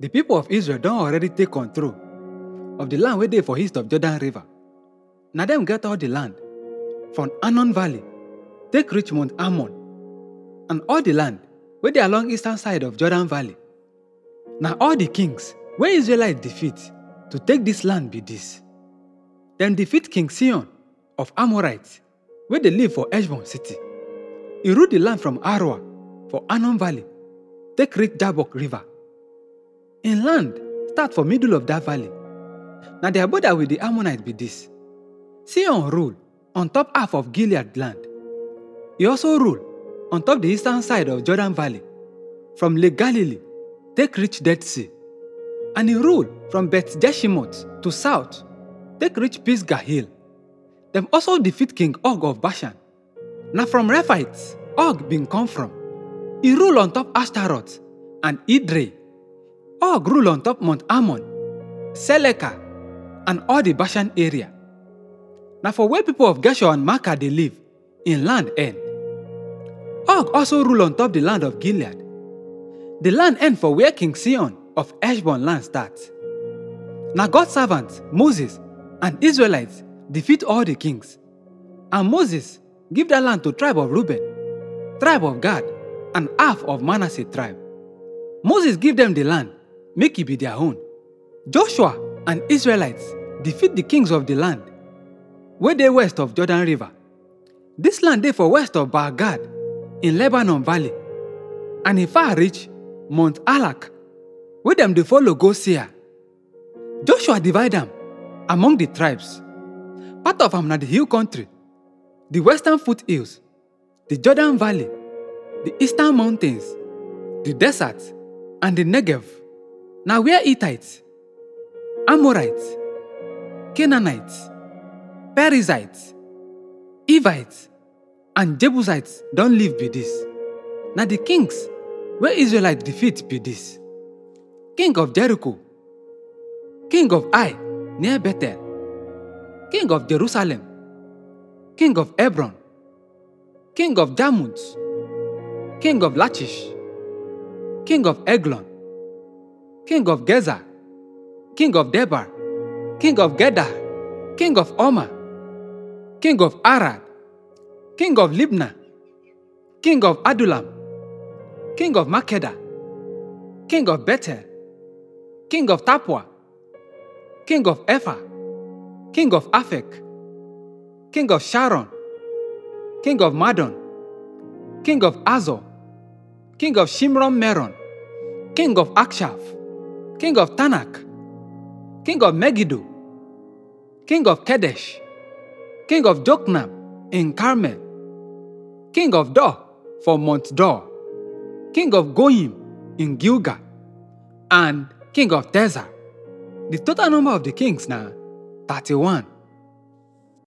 the people of Israel don already take control of the land where they for east of Jordan River. Now them get all the land from Arnon Valley take reach Mount Hermon and all the land where they along eastern side of Jordan Valley. Now all the kings where Israelites defeat to take this land be this. Dem defeat King Sihon of Amorites where they live for Heshbon city. He rule the land from Aroer for Arnon Valley take reach Jabbok River. Im land start for middle of that valley. Now their border with the Ammonites be dis. Sihon rule on top half of Gilead land. E also rule on top the eastern side of Jordan Valley from Lake Galilee take reach Dead Sea. And e rule from Beth Jeshimoth to south take reach Pisgah Hill. Dem also defeat King Og of Bashan. Now from Rephaites Og bin come from. He rule on top Ashtaroth and Edrei. Og rule on top Mount Hermon, Salecah, and all the Bashan area. Now for where people of Geshur and Maacah they live, in land end. Og also rule on top the land of Gilead. The land end for where King Sihon of Heshbon land start. Now God's servants, Moses and Israelites defeat all the kings. And Moses give that land to tribe of Reuben, tribe of Gad, and half of Manasseh tribe. Moses give them the land, make it be their own. Joshua and Israelites defeat the kings of the land wey they west of Jordan River. This land they for west of Baal-Gad in Lebanon Valley and e far reach Mount Halak, where them dey follow go Seir. Joshua divide them among the tribes. Part of am na the hill country, the western foothills, the Jordan Valley, the eastern mountains, the desert, and the Negev. Na where Hittites, Amorites, Canaanites, Perizzites, Hivites, and Jebusites don't live be this. Now the kings where Israelites defeat be dis. King of Jericho, king of Ai near Bethel, king of Jerusalem, king of Hebron, king of Jarmuth, king of Lachish, king of Eglon, king of Gezer, king of Debir, king of Geder, king of Hormah, king of Arad, king of Libnah, king of Adullam, king of Makkedah, king of Bethel, king of Tappuah, king of Hepher, king of Aphek, king of Sharon, king of Madon, king of Hazor, king of Shimron Meron, king of Achshaph, king of Taanach, king of Megiddo, king of Kedesh, king of Jokneam in Carmel, king of Dor for Mount Dor, king of Goyim in Gilgal, and king of Tezer. The total number of the kings now, 31.